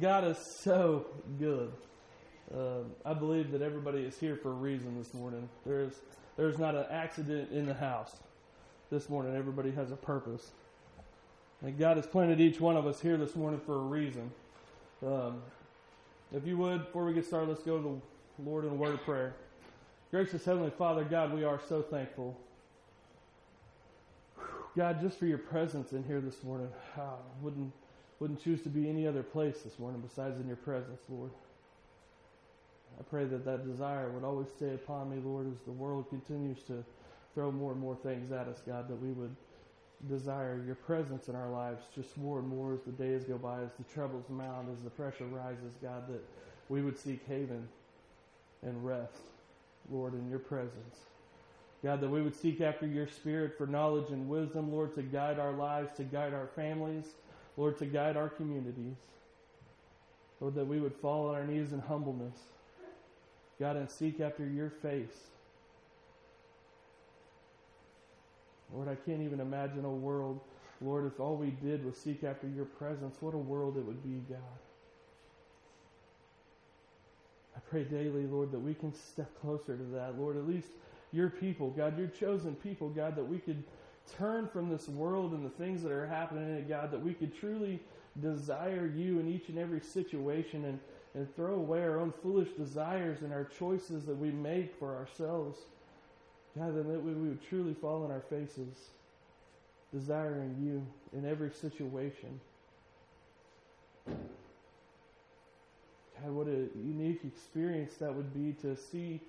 God is so good. Uh, I believe that everybody is here for a reason this morning. There's there's not an accident in the house this morning. Everybody has a purpose. And God has planted each one of us here this morning for a reason. Um, if you would, before we get started, let's go to the Lord in a word of prayer. Gracious Heavenly Father, God, we are so thankful. God, just for your presence in here this morning. I wouldn't, wouldn't choose to be any other place this morning besides in your presence, Lord. I pray that that desire would always stay upon me, Lord, as the world continues to throw more and more things at us, God, that we would desire your presence in our lives just more and more as the days go by, as the troubles mount, as the pressure rises, God, that we would seek haven and rest, Lord, in your presence. God, that we would seek after your spirit for knowledge and wisdom, Lord, to guide our lives, to guide our families, Lord, to guide our communities. Lord, that we would fall on our knees in humbleness God, and seek after your face. Lord, I can't even imagine a world, Lord, if all we did was seek after your presence, what a world it would be, God. I pray daily, Lord, that we can step closer to that. Lord, at least your people, God, your chosen people, God, that we could turn from this world and the things that are happening in it, God, that we could truly desire you in each and every situation and and throw away our own foolish desires and our choices that we make for ourselves. God, then that we, we would truly fall on our faces, desiring you in every situation. God, what a unique experience that would be to see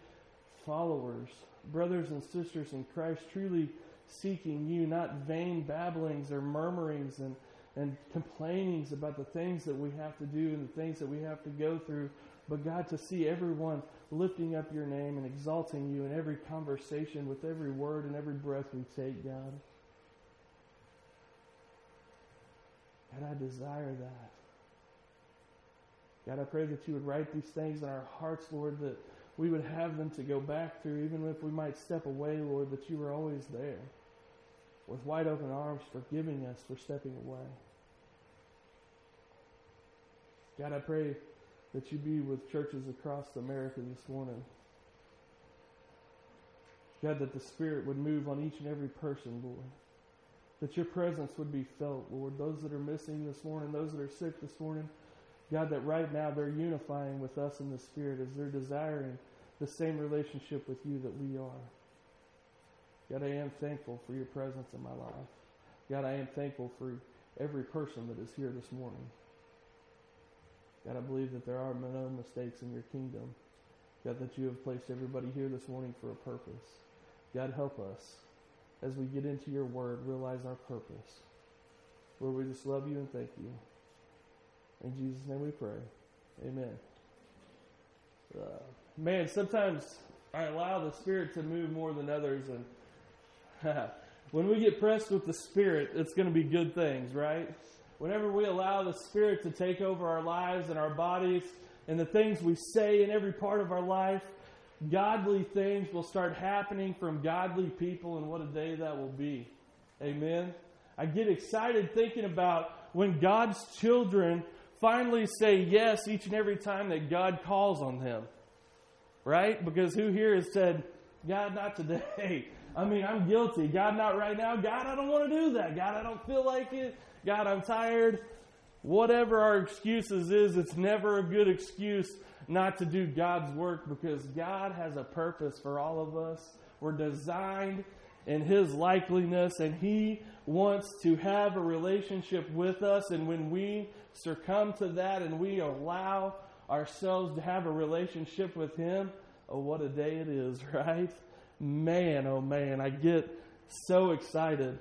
followers, brothers and sisters in Christ, truly seeking you, not vain babblings or murmurings and and complainings about the things that we have to do and the things that we have to go through. But God, to see everyone lifting up your name and exalting you in every conversation, with every word and every breath we take, God. God, I desire that. God, I pray that you would write these things in our hearts, Lord, that we would have them to go back through, even if we might step away, Lord, that you are always there with wide open arms, forgiving us for stepping away. God, I pray that you be with churches across America this morning. God, that the Spirit would move on each and every person, Lord. That your presence would be felt, Lord. Those that are missing this morning, those that are sick this morning, God, that right now they're unifying with us in the Spirit as they're desiring the same relationship with you that we are. God, I am thankful for your presence in my life. God, I am thankful for every person that is here this morning. God, I believe that there are no mistakes in your kingdom. God, that you have placed everybody here this morning for a purpose. God, help us as we get into your word, realize our purpose. Lord, we just love you and thank you. In Jesus' name we pray. Amen. Uh, man, sometimes I allow the Spirit to move more than others, and when we get pressed with the Spirit, it's going to be good things, right? whenever we allow the Spirit to take over our lives and our bodies and the things we say in every part of our life, godly things will start happening from godly people, and what a day that will be. Amen. I get excited thinking about when God's children finally say yes each and every time that God calls on them. Right? Because who here has said, God, not today? I mean, I'm guilty. God, not right now. God, I don't want to do that. God, I don't feel like it. God, I'm tired. Whatever our excuses is, it's never a good excuse not to do God's work because God has a purpose for all of us. We're designed in His likeliness, and He wants to have a relationship with us. And when we succumb to that and we allow ourselves to have a relationship with Him, oh, what a day it is, right? Man, oh man, I get so excited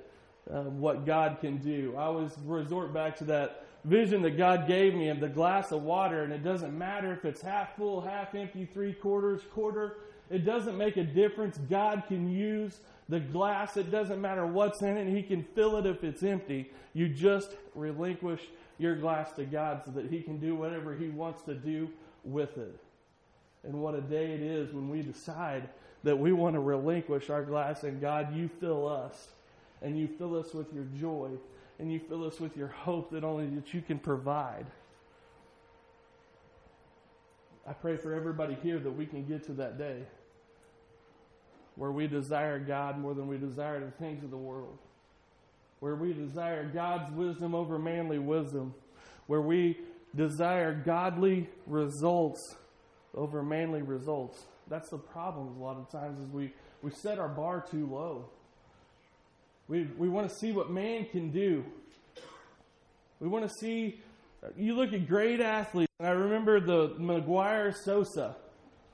uh, what God can do. I always resort back to that vision that God gave me of the glass of water, and it doesn't matter if it's half full, half empty, three quarters, quarter. It doesn't make a difference. God can use the glass. It doesn't matter what's in it. He can fill it if it's empty. You just relinquish your glass to God so that He can do whatever He wants to do with it. And what a day it is when we decide that we want to relinquish our glass and God, you fill us and you fill us with your joy and you fill us with your hope that only that you can provide. I pray for everybody here that we can get to that day where we desire God more than we desire the things of the world, where we desire God's wisdom over manly wisdom, where we desire godly results over manly results. That's the problem a lot of times is we, we set our bar too low. We, we want to see what man can do. We want to see, you look at great athletes, and I remember the McGwire Sosa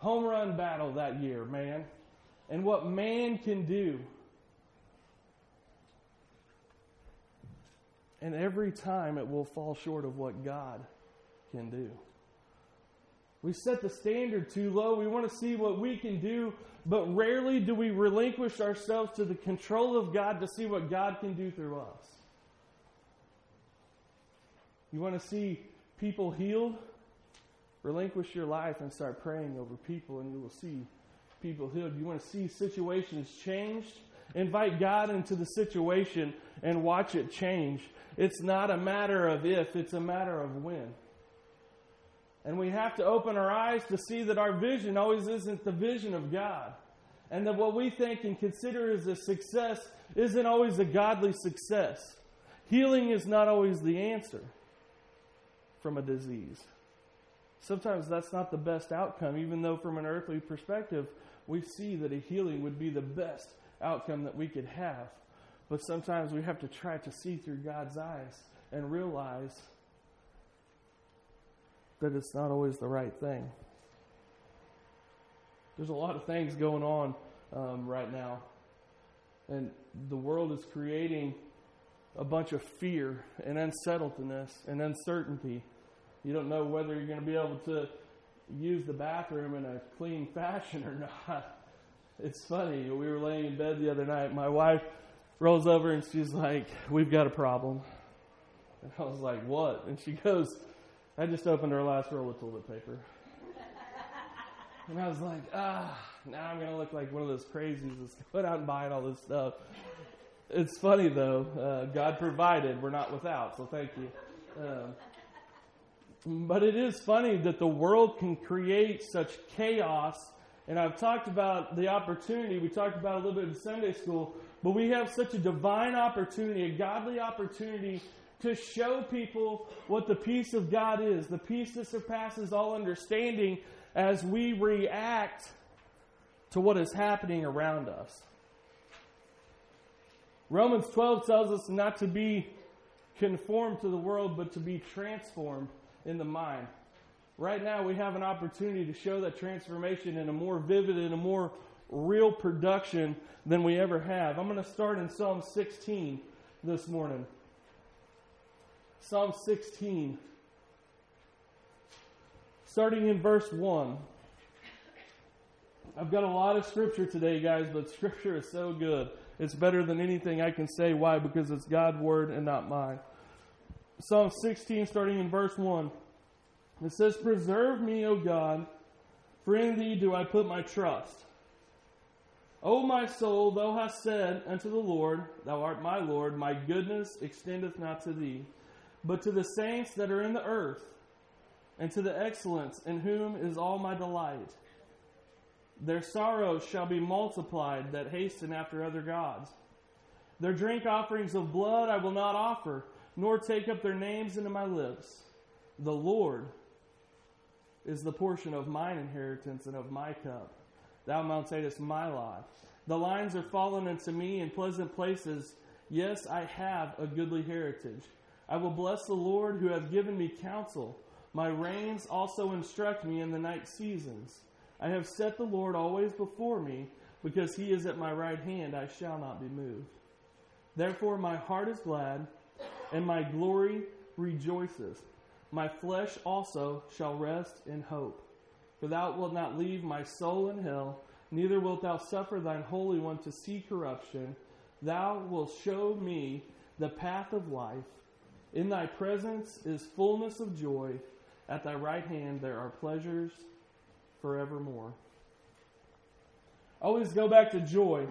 home run battle that year, man, and what man can do. And every time it will fall short of what God can do. We set the standard too low. We want to see what we can do, but rarely do we relinquish ourselves to the control of God to see what God can do through us. You want to see people healed? Relinquish your life and start praying over people, and you will see people healed. You want to see situations changed? Invite God into the situation and watch it change. It's not a matter of if, it's a matter of when. And we have to open our eyes to see that our vision always isn't the vision of God. And that what we think and consider as a success isn't always a godly success. Healing is not always the answer from a disease. Sometimes that's not the best outcome, even though from an earthly perspective, we see that a healing would be the best outcome that we could have. But sometimes we have to try to see through God's eyes and realize that it's not always the right thing. There's a lot of things going on um, right now, and the world is creating a bunch of fear and unsettledness and uncertainty. You don't know whether you're going to be able to use the bathroom in a clean fashion or not. It's funny. We were laying in bed the other night. My wife rolls over and she's like, We've got a problem. And I was like, What? And she goes, I just opened our last roll of toilet paper. And I was like, ah, now I'm going to look like one of those crazies that's going out and buying all this stuff. It's funny, though. Uh, God provided. We're not without, so thank you. Um, but it is funny that the world can create such chaos. And I've talked about the opportunity. We talked about a little bit in Sunday school. But we have such a divine opportunity, a godly opportunity to show people what the peace of God is, the peace that surpasses all understanding as we react to what is happening around us. Romans 12 tells us not to be conformed to the world, but to be transformed in the mind. Right now, we have an opportunity to show that transformation in a more vivid and a more real production than we ever have. I'm going to start in Psalm 16 this morning. Psalm 16, starting in verse 1. I've got a lot of scripture today, guys, but scripture is so good. It's better than anything I can say. Why? Because it's God's word and not mine. Psalm 16, starting in verse 1. It says, Preserve me, O God, for in thee do I put my trust. O my soul, thou hast said unto the Lord, Thou art my Lord, my goodness extendeth not to thee but to the saints that are in the earth, and to the excellence in whom is all my delight. Their sorrows shall be multiplied that hasten after other gods. Their drink offerings of blood I will not offer, nor take up their names into my lips. The Lord is the portion of mine inheritance and of my cup. Thou Mount mountest my lot. The lines are fallen unto me in pleasant places. Yes, I have a goodly heritage. I will bless the Lord who hath given me counsel. My reins also instruct me in the night seasons. I have set the Lord always before me, because he is at my right hand, I shall not be moved. Therefore my heart is glad, and my glory rejoices. My flesh also shall rest in hope. For thou wilt not leave my soul in hell, neither wilt thou suffer thine Holy One to see corruption. Thou wilt show me the path of life. In thy presence is fullness of joy. At thy right hand there are pleasures forevermore. Always go back to joy.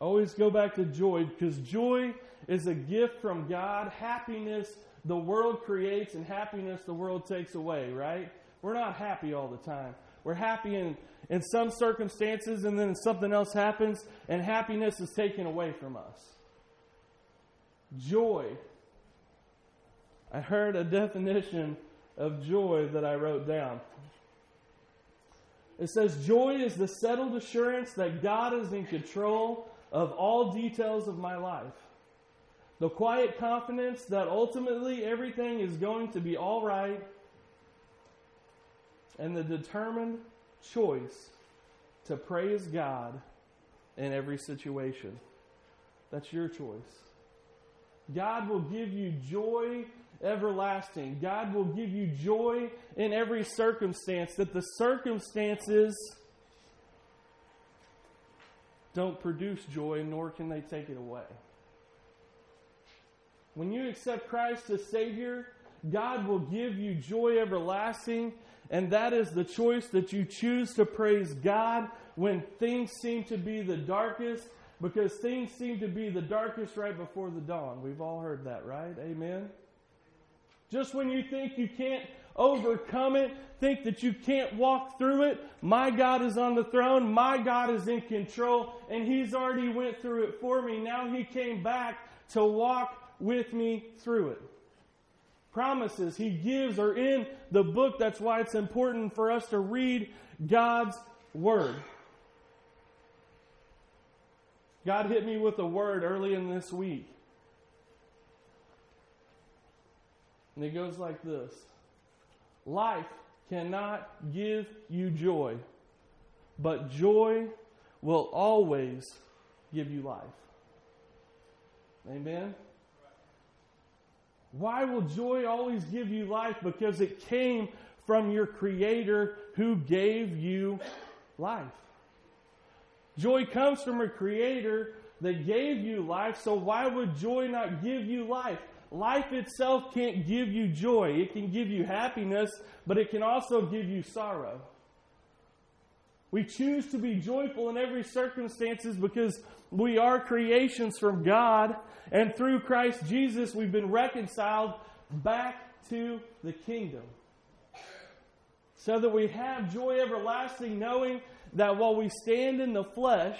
Always go back to joy because joy is a gift from God. Happiness the world creates and happiness the world takes away, right? we're not happy all the time. We're happy in, in some circumstances, and then something else happens, and happiness is taken away from us. Joy. I heard a definition of joy that I wrote down. It says, Joy is the settled assurance that God is in control of all details of my life. The quiet confidence that ultimately everything is going to be all right. And the determined choice to praise God in every situation. That's your choice. God will give you joy everlasting. God will give you joy in every circumstance, that the circumstances don't produce joy, nor can they take it away. When you accept Christ as Savior, God will give you joy everlasting, and that is the choice that you choose to praise God when things seem to be the darkest, because things seem to be the darkest right before the dawn. We've all heard that, right? Amen. Just when you think you can't overcome it, think that you can't walk through it, my God is on the throne, my God is in control, and He's already went through it for me. Now He came back to walk with me through it. Promises He gives are in the book. That's why it's important for us to read God's Word. God hit me with a word early in this week. And it goes like this Life cannot give you joy, but joy will always give you life. Amen? Why will joy always give you life? Because it came from your Creator who gave you life. Joy comes from a Creator that gave you life, so why would joy not give you life? Life itself can't give you joy. It can give you happiness, but it can also give you sorrow. We choose to be joyful in every circumstances because we are creations from God, and through Christ Jesus we've been reconciled back to the kingdom. So that we have joy everlasting, knowing that while we stand in the flesh,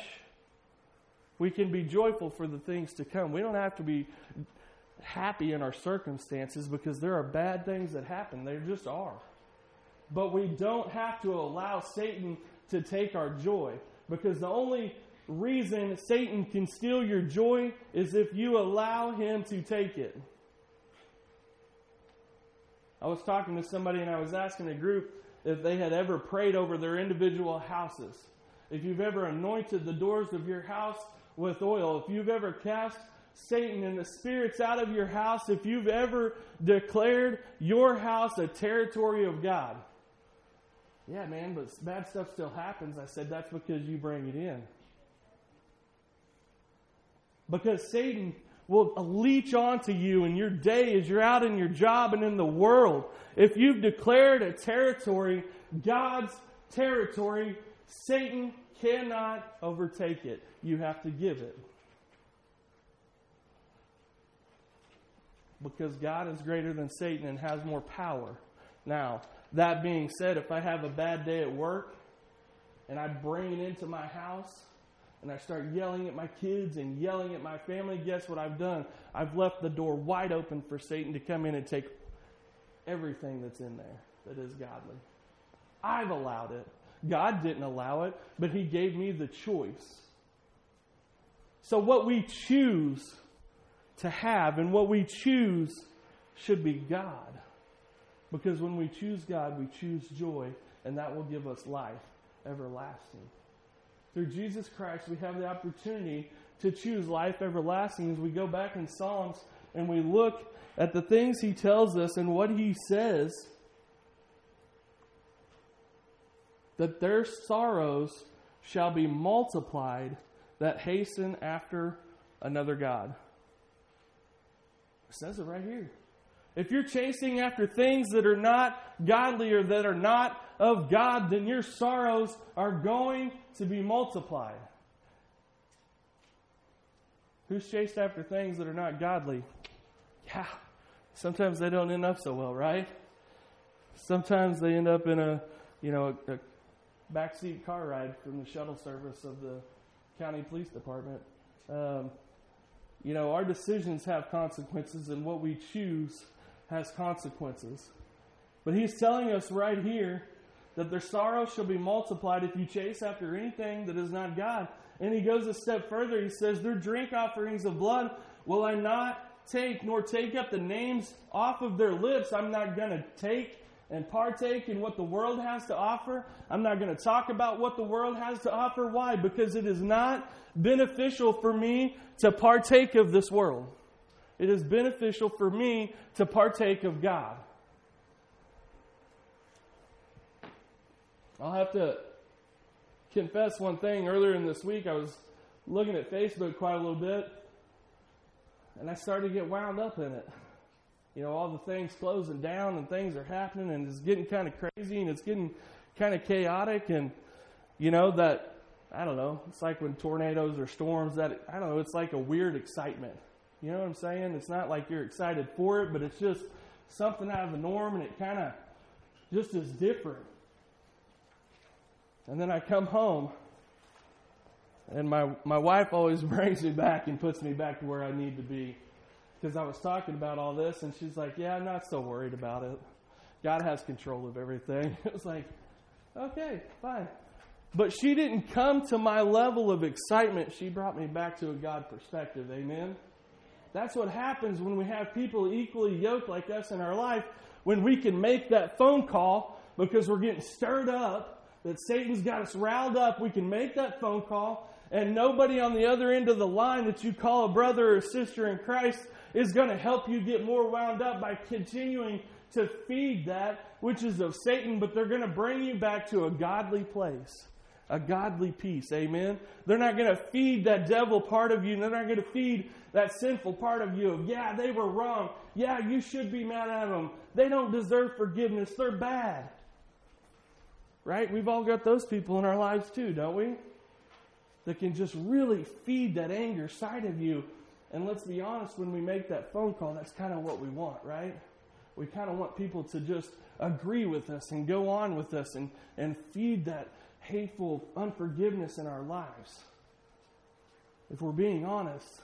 we can be joyful for the things to come. We don't have to be happy in our circumstances because there are bad things that happen. There just are. But we don't have to allow Satan to take our joy because the only reason Satan can steal your joy is if you allow him to take it. I was talking to somebody and I was asking a group if they had ever prayed over their individual houses. If you've ever anointed the doors of your house with oil, if you've ever cast Satan and the spirits out of your house if you've ever declared your house a territory of God. Yeah, man, but bad stuff still happens. I said, that's because you bring it in. Because Satan will leech onto you in your day as you're out in your job and in the world. If you've declared a territory, God's territory, Satan cannot overtake it. You have to give it. because God is greater than Satan and has more power. Now, that being said, if I have a bad day at work and I bring it into my house and I start yelling at my kids and yelling at my family, guess what I've done? I've left the door wide open for Satan to come in and take everything that's in there that is godly. I've allowed it. God didn't allow it, but He gave me the choice. So, what we choose to have, and what we choose should be God. Because when we choose God, we choose joy, and that will give us life everlasting. Through Jesus Christ, we have the opportunity to choose life everlasting as we go back in Psalms and we look at the things He tells us and what He says that their sorrows shall be multiplied that hasten after another God. It says it right here. If you're chasing after things that are not godly or that are not of God, then your sorrows are going to be multiplied. Who's chased after things that are not godly? Yeah, sometimes they don't end up so well, right? sometimes they end up in a, you know, a, a backseat car ride from the shuttle service of the county police department. Um, you know, our decisions have consequences, and what we choose has consequences. But he's telling us right here that their sorrow shall be multiplied if you chase after anything that is not God. And he goes a step further. He says, Their drink offerings of blood will I not take, nor take up the names off of their lips. I'm not going to take and partake in what the world has to offer. I'm not going to talk about what the world has to offer. Why? Because it is not beneficial for me to partake of this world. It is beneficial for me to partake of God. I'll have to confess one thing. Earlier in this week, I was looking at Facebook quite a little bit, and I started to get wound up in it. You know, all the things closing down and things are happening, and it's getting kind of crazy and it's getting kind of chaotic. And, you know, that, I don't know, it's like when tornadoes or storms, that, I don't know, it's like a weird excitement. You know what I'm saying? It's not like you're excited for it, but it's just something out of the norm, and it kind of just is different. And then I come home, and my, my wife always brings me back and puts me back to where I need to be. Because I was talking about all this, and she's like, Yeah, I'm not so worried about it. God has control of everything. It was like, Okay, fine. But she didn't come to my level of excitement. She brought me back to a God perspective. Amen? That's what happens when we have people equally yoked like us in our life, when we can make that phone call because we're getting stirred up that Satan's got us riled up, we can make that phone call, and nobody on the other end of the line that you call a brother or sister in Christ is going to help you get more wound up by continuing to feed that which is of Satan, but they're going to bring you back to a godly place, a godly peace. Amen. They're not going to feed that devil part of you. They're not going to feed that sinful part of you yeah, they were wrong. Yeah, you should be mad at them. They don't deserve forgiveness. They're bad. Right? We've all got those people in our lives too, don't we? That can just really feed that anger side of you. And let's be honest, when we make that phone call, that's kind of what we want, right? We kind of want people to just agree with us and go on with us and, and feed that hateful unforgiveness in our lives. If we're being honest,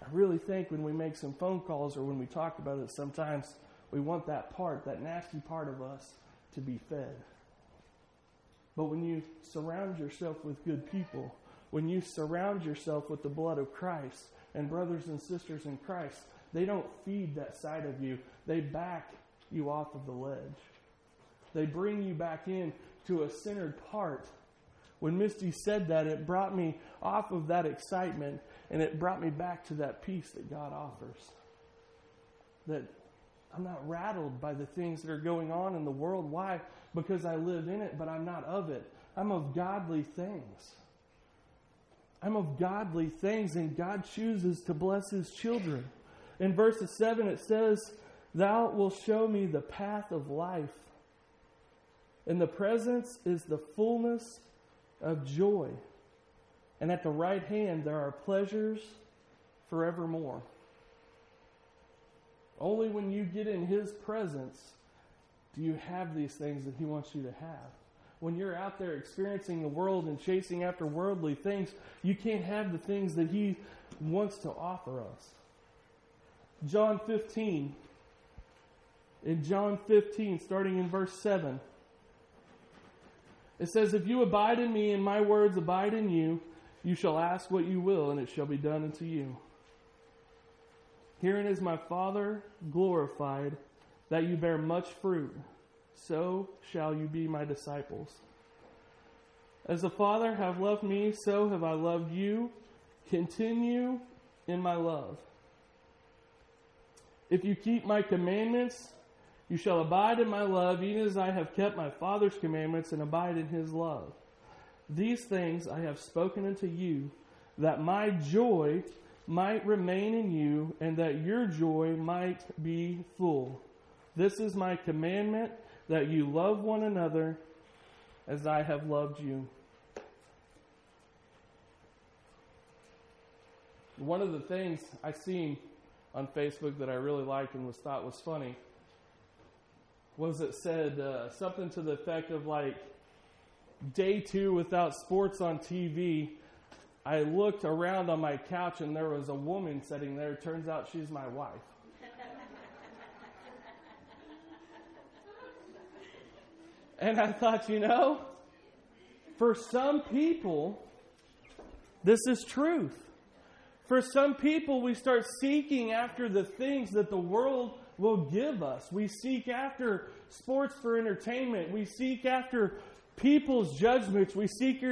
I really think when we make some phone calls or when we talk about it, sometimes we want that part, that nasty part of us, to be fed. But when you surround yourself with good people, when you surround yourself with the blood of Christ and brothers and sisters in Christ, they don't feed that side of you. They back you off of the ledge. They bring you back in to a centered part. When Misty said that, it brought me off of that excitement and it brought me back to that peace that God offers. That I'm not rattled by the things that are going on in the world. Why? Because I live in it, but I'm not of it. I'm of godly things. I'm of godly things, and God chooses to bless his children. In verses 7, it says, Thou wilt show me the path of life. In the presence is the fullness of joy. And at the right hand there are pleasures forevermore. Only when you get in His presence do you have these things that He wants you to have. When you're out there experiencing the world and chasing after worldly things, you can't have the things that He wants to offer us. John 15. In John 15, starting in verse 7, it says, If you abide in me and my words abide in you, you shall ask what you will, and it shall be done unto you. Herein is my Father glorified, that you bear much fruit. So shall you be my disciples. As the Father have loved me, so have I loved you. Continue in my love. If you keep my commandments, you shall abide in my love, even as I have kept my Father's commandments and abide in his love. These things I have spoken unto you, that my joy might remain in you, and that your joy might be full. This is my commandment that you love one another as I have loved you. One of the things I seen on Facebook that I really liked and was thought was funny was it said uh, something to the effect of like day two without sports on TV. I looked around on my couch and there was a woman sitting there. Turns out she's my wife. And I thought, you know, for some people, this is truth. For some people, we start seeking after the things that the world will give us. We seek after sports for entertainment. We seek after people's judgments. We seek,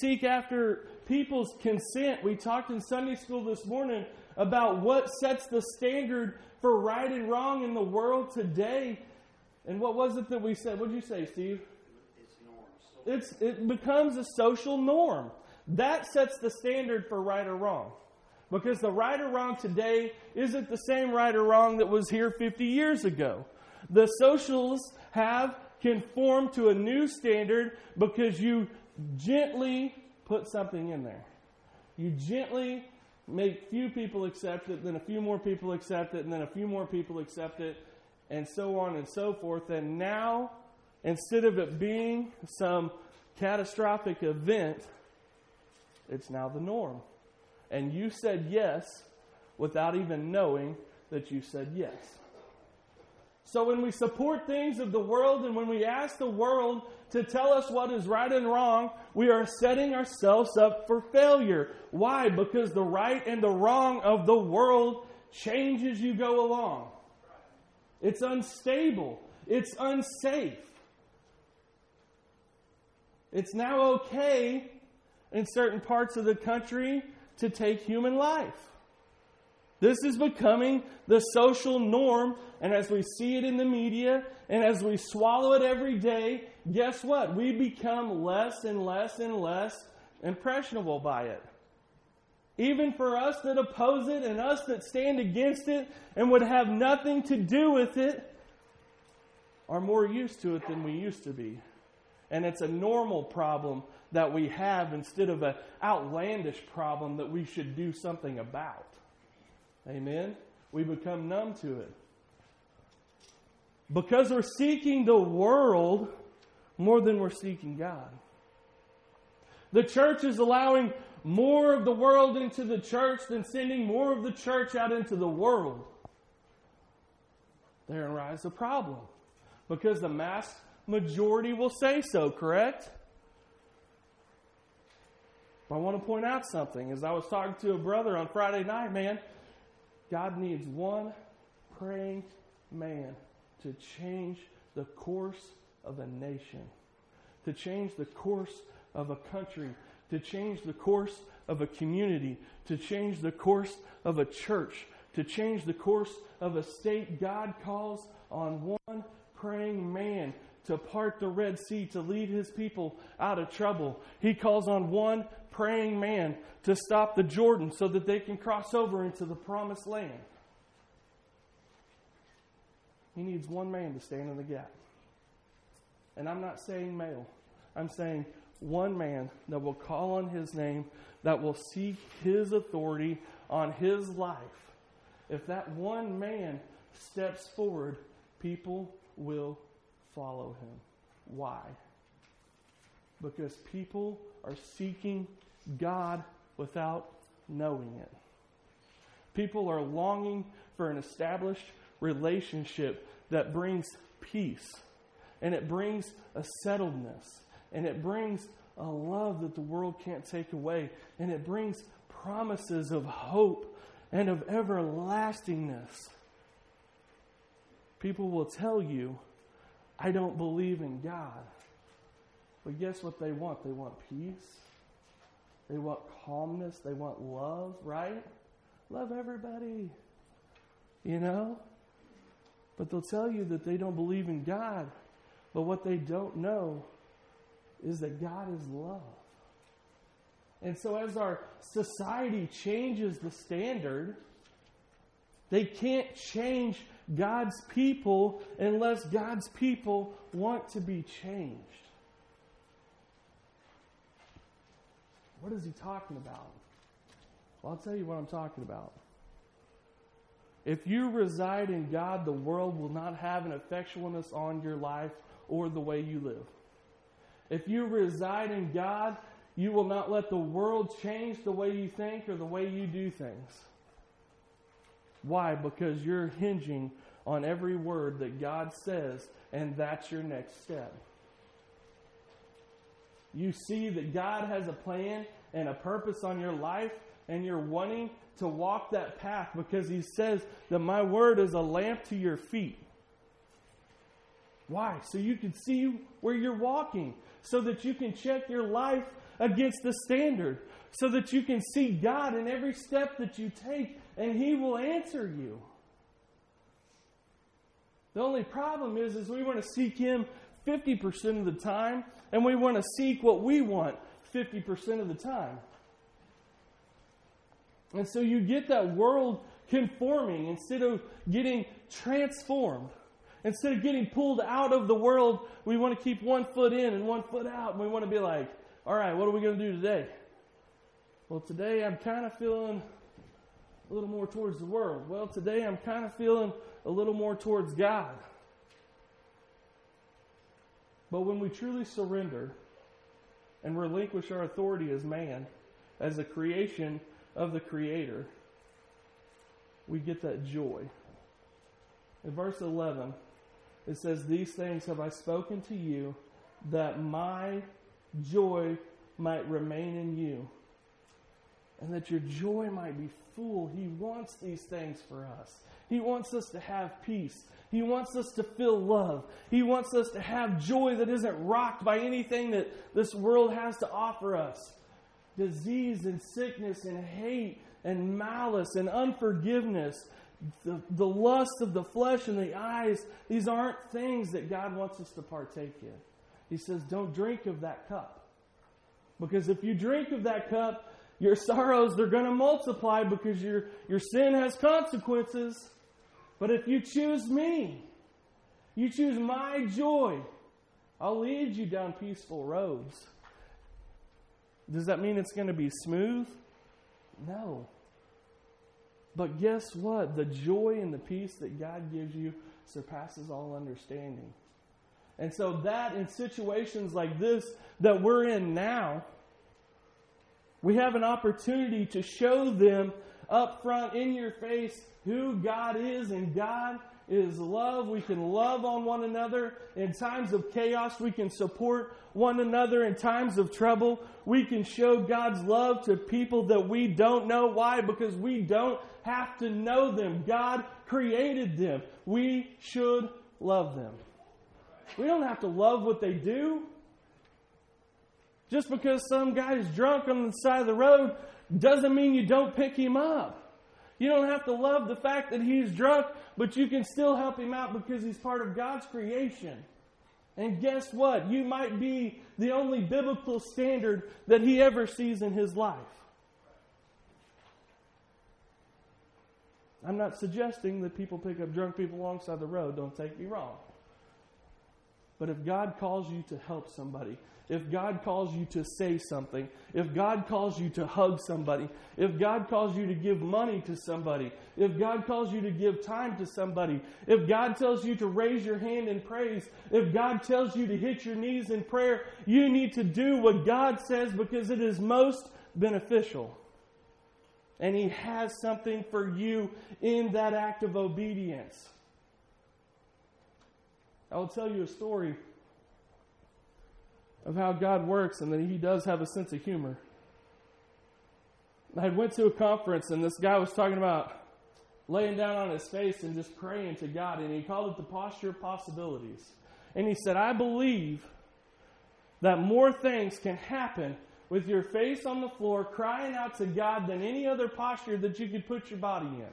seek after people's consent. We talked in Sunday school this morning about what sets the standard for right and wrong in the world today. And what was it that we said? What did you say, Steve? It's norms. It's, it becomes a social norm. That sets the standard for right or wrong. Because the right or wrong today isn't the same right or wrong that was here 50 years ago. The socialists have conformed to a new standard because you gently put something in there. You gently make few people accept it, then a few more people accept it, and then a few more people accept it, and so on and so forth. And now, instead of it being some catastrophic event, it's now the norm and you said yes without even knowing that you said yes. So when we support things of the world and when we ask the world to tell us what is right and wrong, we are setting ourselves up for failure. Why? Because the right and the wrong of the world change as you go along. It's unstable. It's unsafe. It's now okay in certain parts of the country to take human life. This is becoming the social norm, and as we see it in the media and as we swallow it every day, guess what? We become less and less and less impressionable by it. Even for us that oppose it and us that stand against it and would have nothing to do with it, are more used to it than we used to be. And it's a normal problem that we have instead of an outlandish problem that we should do something about. Amen? We become numb to it. Because we're seeking the world more than we're seeking God. The church is allowing more of the world into the church than sending more of the church out into the world. Therein lies the problem. Because the mass majority will say so, correct? But I want to point out something. As I was talking to a brother on Friday night, man, God needs one praying man to change the course of a nation, to change the course of a country, to change the course of a community, to change the course of a church, to change the course of a state. God calls on one praying man to part the Red Sea, to lead his people out of trouble. He calls on one praying man to stop the Jordan so that they can cross over into the promised land. He needs one man to stand in the gap. And I'm not saying male, I'm saying one man that will call on his name, that will seek his authority on his life. If that one man steps forward, people will follow him. Why? Because people are seeking God without knowing it. People are longing for an established relationship that brings peace and it brings a settledness and it brings a love that the world can't take away and it brings promises of hope and of everlastingness. People will tell you, I don't believe in God. But guess what they want? They want peace they want calmness. They want love, right? Love everybody. You know? But they'll tell you that they don't believe in God. But what they don't know is that God is love. And so, as our society changes the standard, they can't change God's people unless God's people want to be changed. What is he talking about? Well, I'll tell you what I'm talking about. If you reside in God, the world will not have an effectualness on your life or the way you live. If you reside in God, you will not let the world change the way you think or the way you do things. Why? Because you're hinging on every word that God says, and that's your next step. You see that God has a plan and a purpose on your life, and you're wanting to walk that path because He says that my word is a lamp to your feet. Why? So you can see where you're walking, so that you can check your life against the standard, so that you can see God in every step that you take, and He will answer you. The only problem is, is we want to seek Him 50% of the time, and we want to seek what we want 50% of the time. And so you get that world conforming instead of getting transformed. Instead of getting pulled out of the world, we want to keep one foot in and one foot out. And we want to be like, all right, what are we going to do today? Well, today I'm kind of feeling a little more towards the world. Well, today I'm kind of feeling a little more towards God. But when we truly surrender and relinquish our authority as man, as a creation of the Creator, we get that joy. In verse 11, it says, These things have I spoken to you, that my joy might remain in you, and that your joy might be full. He wants these things for us. He wants us to have peace. He wants us to feel love. He wants us to have joy that isn't rocked by anything that this world has to offer us disease and sickness and hate and malice and unforgiveness, the, the lust of the flesh and the eyes, these aren't things that God wants us to partake in. He says, don't drink of that cup. Because if you drink of that cup, your sorrows they're going to multiply because your, your sin has consequences. But if you choose me, you choose my joy, I'll lead you down peaceful roads. Does that mean it's going to be smooth? No. But guess what? The joy and the peace that God gives you surpasses all understanding. And so, that in situations like this that we're in now, we have an opportunity to show them up front in your face who God is, and God is love. We can love on one another. In times of chaos, we can support one another. In times of trouble, we can show God's love to people that we don't know. Why? Because we don't have to know them. God created them. We should love them. We don't have to love what they do. Just because some guy is drunk on the side of the road doesn't mean you don't pick him up. You don't have to love the fact that he's drunk, but you can still help him out because he's part of God's creation. And guess what? You might be the only biblical standard that he ever sees in his life. I'm not suggesting that people pick up drunk people alongside the road, don't take me wrong. But if God calls you to help somebody, if God calls you to say something, if God calls you to hug somebody, if God calls you to give money to somebody, if God calls you to give time to somebody, if God tells you to raise your hand in praise, if God tells you to hit your knees in prayer, you need to do what God says because it is most beneficial. And He has something for you in that act of obedience. I will tell you a story of how God works and that He does have a sense of humor. I went to a conference and this guy was talking about laying down on his face and just praying to God, and he called it the posture of possibilities. And he said, I believe that more things can happen with your face on the floor, crying out to God, than any other posture that you could put your body in.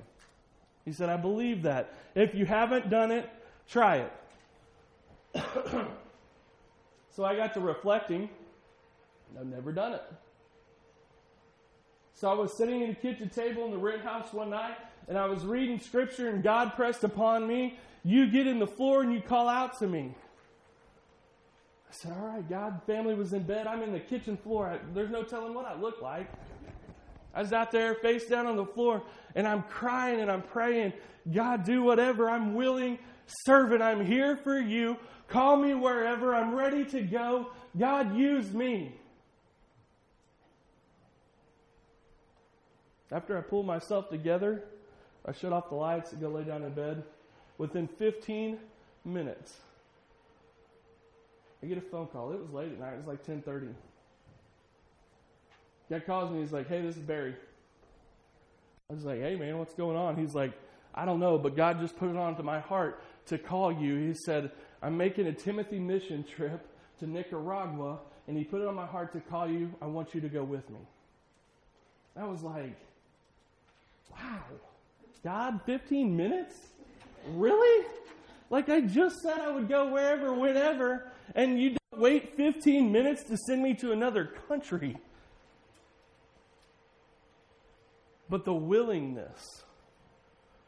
He said, I believe that. If you haven't done it, try it. So I got to reflecting. I've never done it. So I was sitting at the kitchen table in the rent house one night, and I was reading scripture, and God pressed upon me, You get in the floor and you call out to me. I said, All right, God, family was in bed. I'm in the kitchen floor. I, there's no telling what I look like. I was out there face down on the floor and I'm crying and I'm praying, God, do whatever. I'm willing, servant. I'm here for you. Call me wherever. I'm ready to go. God, use me. After I pull myself together, I shut off the lights and go lay down in bed. Within 15 minutes, I get a phone call. It was late at night. It was like 10:30. Guy calls me. He's like, "Hey, this is Barry." I was like, "Hey, man, what's going on?" He's like, "I don't know, but God just put it onto my heart to call you." He said, "I'm making a Timothy mission trip to Nicaragua, and He put it on my heart to call you. I want you to go with me." I was like, "Wow, God, 15 minutes? Really?" Like I just said I would go wherever, whenever, and you don't wait 15 minutes to send me to another country. But the willingness.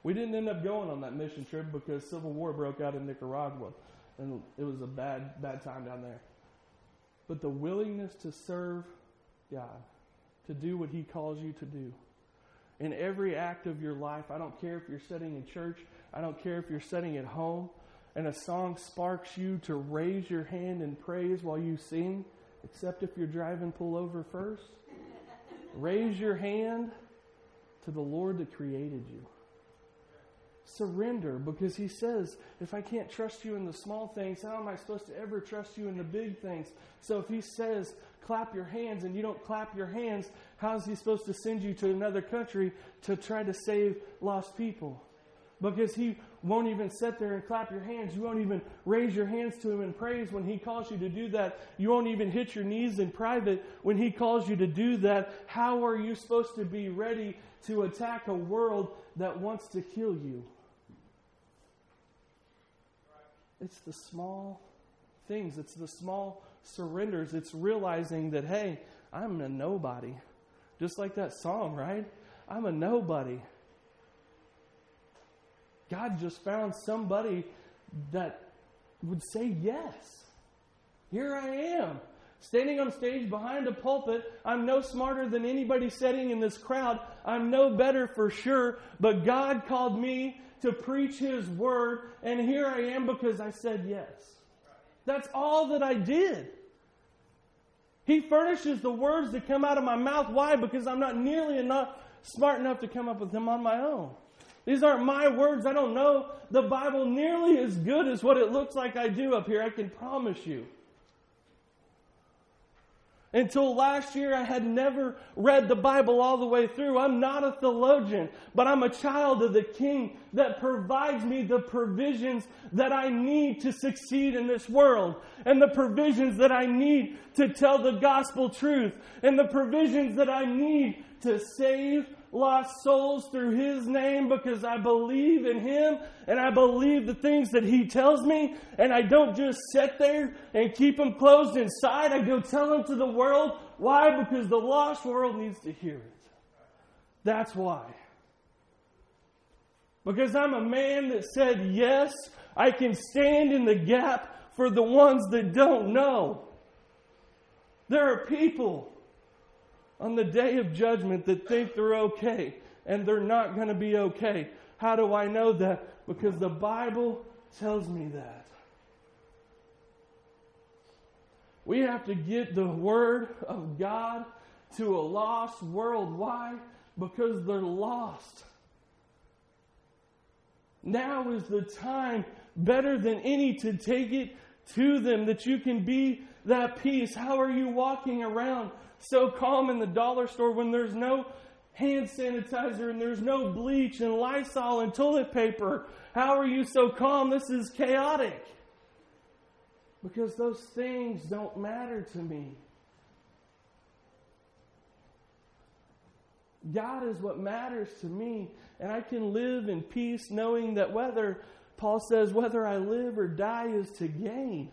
We didn't end up going on that mission trip because civil war broke out in Nicaragua and it was a bad bad time down there. But the willingness to serve God, to do what he calls you to do. In every act of your life, I don't care if you're sitting in church, I don't care if you're sitting at home and a song sparks you to raise your hand in praise while you sing, except if you're driving, pull over first. raise your hand to the Lord that created you. Surrender because He says, if I can't trust you in the small things, how am I supposed to ever trust you in the big things? So if He says, clap your hands and you don't clap your hands, how is He supposed to send you to another country to try to save lost people? because He won't even sit there and clap your hands. You won't even raise your hands to Him in praise when He calls you to do that. You won't even hit your knees in private when He calls you to do that. How are you supposed to be ready to attack a world that wants to kill you? It's the small things, it's the small surrenders. It's realizing that, hey, I'm a nobody. Just like that song, right? I'm a nobody. God just found somebody that would say yes. Here I am, standing on stage behind a pulpit. I'm no smarter than anybody sitting in this crowd. I'm no better for sure, but God called me to preach His word, and here I am because I said yes. That's all that I did. He furnishes the words that come out of my mouth. Why? Because I'm not nearly enough smart enough to come up with them on my own. These aren't my words. I don't know the Bible nearly as good as what it looks like I do up here. I can promise you. Until last year, I had never read the Bible all the way through. I'm not a theologian, but I'm a child of the King that provides me the provisions that I need to succeed in this world, and the provisions that I need to tell the gospel truth, and the provisions that I need to save lost souls through His name because I believe in Him and I believe the things that He tells me. And I don't just sit there and keep them closed inside. I go tell them to the world. Why? Because the lost world needs to hear it. That's why. Because I'm a man that said, yes, I can stand in the gap for the ones that don't know. There are people on the day of judgment that think they're okay and they're not going to be okay. How do I know that? Because the Bible tells me that. We have to get the Word of God to a lost world. Why? Because they're lost. Now is the time, better than any, to take it to them that you can be that peace. How are you walking around so calm in the dollar store when there's no hand sanitizer and there's no bleach and Lysol and toilet paper? How are you so calm? This is chaotic. Because those things don't matter to me. God is what matters to me, and I can live in peace knowing that whether, Paul says, whether I live or die is to gain.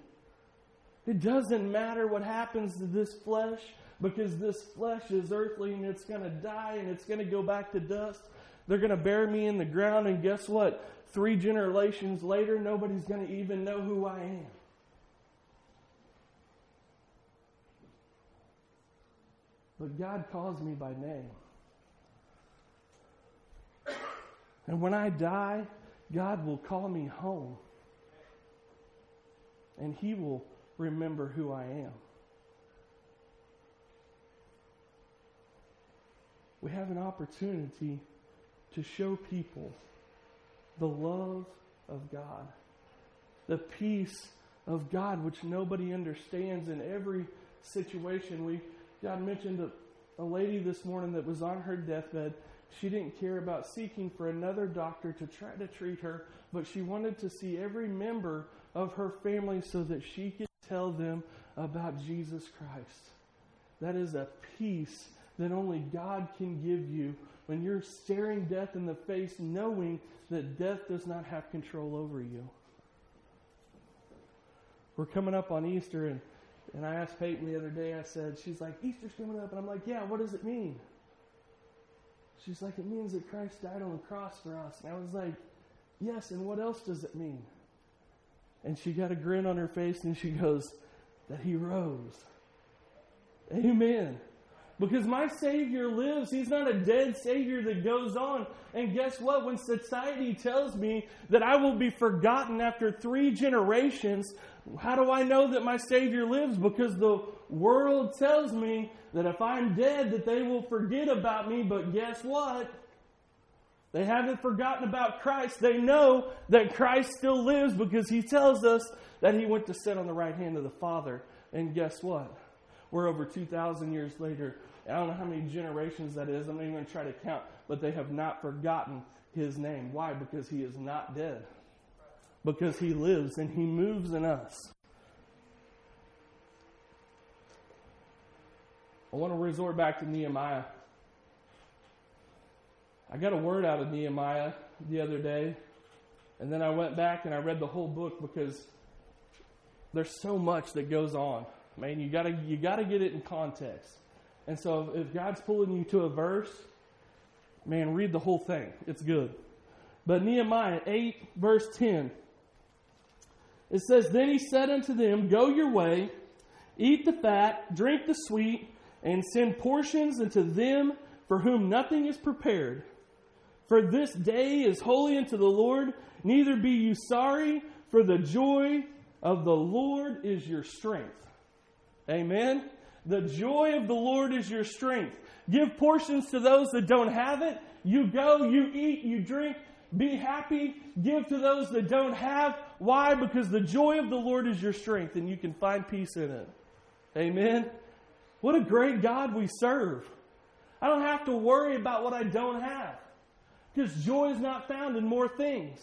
It doesn't matter what happens to this flesh because this flesh is earthly and it's going to die and it's going to go back to dust. They're going to bury me in the ground, and guess what? Three generations later, nobody's going to even know who I am. But God calls me by name. And when I die, God will call me home. And He will remember who I am. We have an opportunity to show people the love of God, the peace of God, which nobody understands in every situation. We God mentioned a, a lady this morning that was on her deathbed. She didn't care about seeking for another doctor to try to treat her, but she wanted to see every member of her family so that she could tell them about Jesus Christ. That is a peace that only God can give you when you're staring death in the face, knowing that death does not have control over you. We're coming up on Easter, and, and I asked Peyton the other day, I said, She's like, Easter's coming up. And I'm like, Yeah, what does it mean? She's like, It means that Christ died on the cross for us. And I was like, Yes, and what else does it mean? And she got a grin on her face and she goes, That he rose. Amen. Because my Savior lives. He's not a dead Savior that goes on. And guess what? When society tells me that I will be forgotten after three generations, how do I know that my Savior lives? Because the world tells me that if I'm dead, that they will forget about me. But guess what? They haven't forgotten about Christ. They know that Christ still lives because He tells us that He went to sit on the right hand of the Father. And guess what? We're over 2,000 years later. I don't know how many generations that is. I'm not even going to try to count. But they have not forgotten His name. Why? Because He is not dead. Because He lives and He moves in us. I want to resort back to Nehemiah. I got a word out of Nehemiah the other day, and then I went back and I read the whole book because there's so much that goes on. Man, you gotta you gotta get it in context. And so if God's pulling you to a verse, man, read the whole thing. It's good. But Nehemiah 8, verse 10, it says, Then he said unto them, Go your way, eat the fat, drink the sweet, and send portions unto them for whom nothing is prepared. For this day is holy unto the Lord, neither be you sorry, for the joy of the Lord is your strength. Amen. The joy of the Lord is your strength. Give portions to those that don't have it. You go, you eat, you drink, be happy, give to those that don't have. Why? Because the joy of the Lord is your strength and you can find peace in it. Amen. What a great God we serve. I don't have to worry about what I don't have because joy is not found in more things.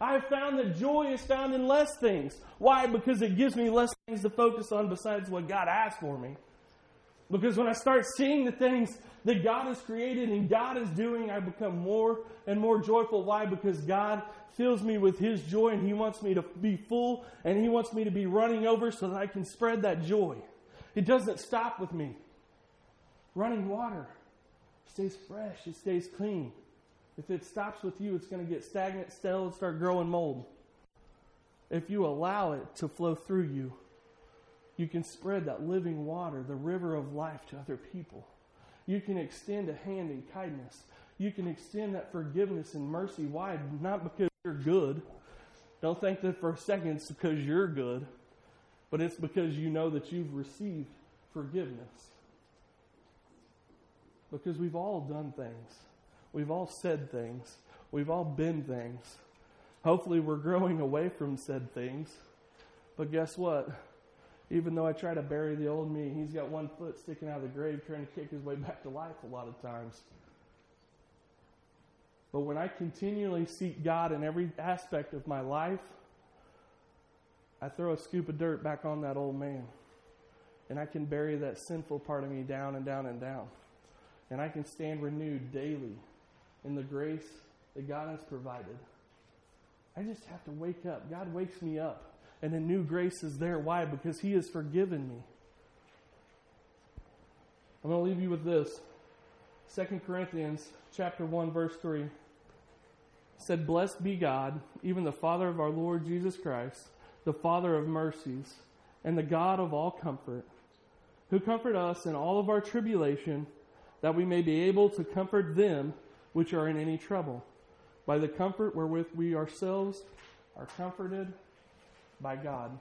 I have found that joy is found in less things. Why? Because it gives me less things to focus on besides what God has for me. Because when I start seeing the things that God has created and God is doing, I become more and more joyful. Why? Because God fills me with His joy and He wants me to be full and He wants me to be running over so that I can spread that joy. It doesn't stop with me. Running water stays fresh, it stays clean. If it stops with you, it's going to get stagnant, stale, and start growing mold. If you allow it to flow through you, you can spread that living water, the river of life, to other people. You can extend a hand in kindness. You can extend that forgiveness and mercy. Why? Not because you're good. Don't think that for a second it's because you're good, but it's because you know that you've received forgiveness. Because we've all done things We've all said things. We've all been things. Hopefully, we're growing away from said things. But guess what? Even though I try to bury the old me, he's got one foot sticking out of the grave trying to kick his way back to life a lot of times. But when I continually seek God in every aspect of my life, I throw a scoop of dirt back on that old man. And I can bury that sinful part of me down and down and down. And I can stand renewed daily in the grace that God has provided. I just have to wake up. God wakes me up, and a new grace is there. Why? Because He has forgiven me. I'm going to leave you with this. 2 Corinthians chapter 1 verse 3 said blessed be God even the father of our Lord Jesus Christ the father of mercies and the God of all comfort who comfort us in all of our tribulation that we may be able to comfort them which are in any trouble, by the comfort wherewith we ourselves are comforted by God.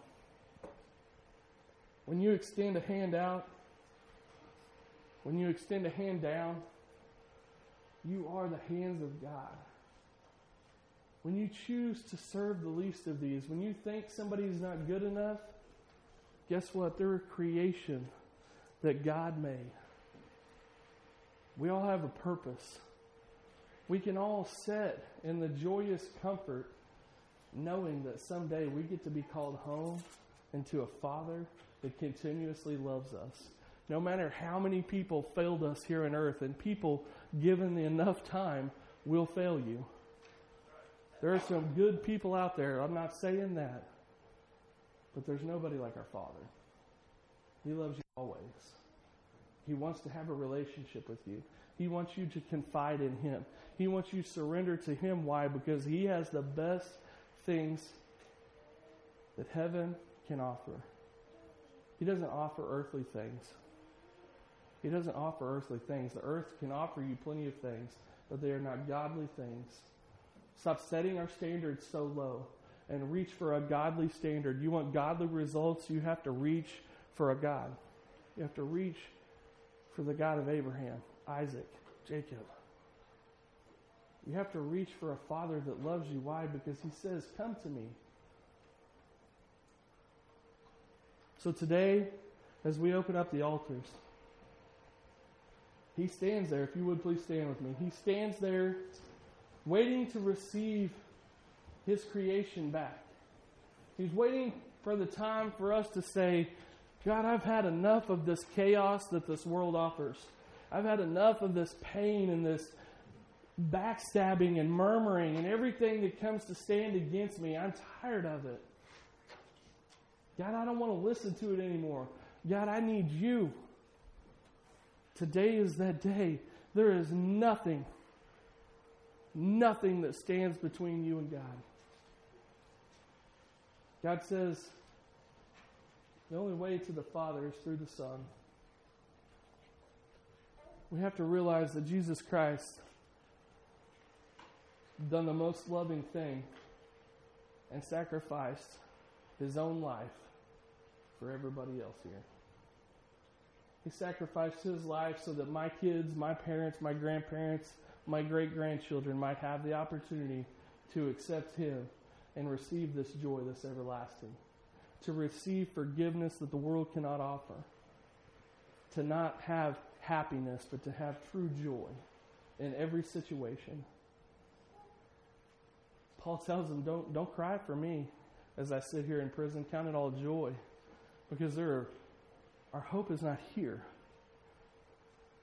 When you extend a hand out, when you extend a hand down, you are the hands of God. When you choose to serve the least of these, when you think somebody is not good enough, guess what? They're a creation that God made. We all have a purpose. We can all sit in the joyous comfort knowing that someday we get to be called home into a Father that continuously loves us. No matter how many people failed us here on earth, and people, given enough time, will fail you. There are some good people out there. I'm not saying that. But there's nobody like our Father. He loves you always. He wants to have a relationship with you. He wants you to confide in Him. He wants you to surrender to Him. Why? Because He has the best things that heaven can offer. He doesn't offer earthly things. He doesn't offer earthly things. The earth can offer you plenty of things, but they are not godly things. Stop setting our standards so low and reach for a godly standard. You want godly results, you have to reach for a God. You have to reach for the God of Abraham, Isaac, Jacob. You have to reach for a father that loves you. Why? Because he says, Come to me. So today, as we open up the altars, he stands there. If you would please stand with me. He stands there waiting to receive his creation back. He's waiting for the time for us to say, God, I've had enough of this chaos that this world offers. I've had enough of this pain and this backstabbing and murmuring and everything that comes to stand against me. I'm tired of it. God, I don't want to listen to it anymore. God, I need you. Today is that day. There is nothing, nothing that stands between you and God. God says, the only way to the Father is through the Son. We have to realize that Jesus Christ done the most loving thing and sacrificed his own life for everybody else here. He sacrificed his life so that my kids, my parents, my grandparents, my great grandchildren might have the opportunity to accept him and receive this joy this everlasting, to receive forgiveness that the world cannot offer, to not have happiness, but to have true joy in every situation. Paul tells them, don't, don't cry for me as I sit here in prison. Count it all joy because there are, our hope is not here.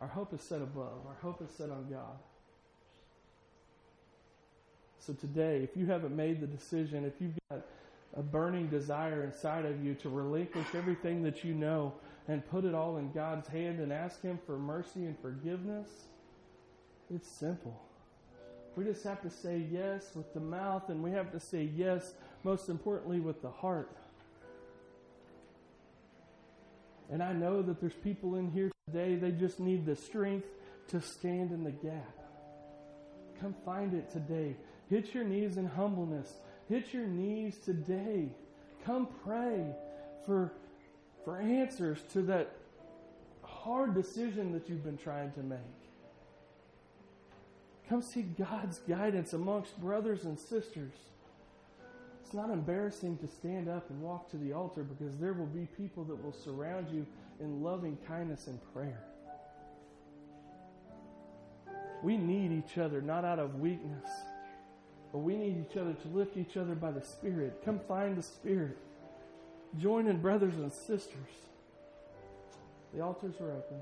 Our hope is set above. Our hope is set on God. So today, if you haven't made the decision, if you've got a burning desire inside of you to relinquish everything that you know and put it all in God's hand and ask Him for mercy and forgiveness, it's simple. We just have to say yes with the mouth, and we have to say yes, most importantly, with the heart. And I know that there's people in here today, they just need the strength to stand in the gap. Come find it today. Hit your knees in humbleness. Hit your knees today. Come pray for, for answers to that hard decision that you've been trying to make. Come seek God's guidance amongst brothers and sisters. It's not embarrassing to stand up and walk to the altar because there will be people that will surround you in loving kindness and prayer. We need each other, not out of weakness, but we need each other to lift each other by the Spirit. Come find the Spirit. Join in brothers and sisters. The altars are open.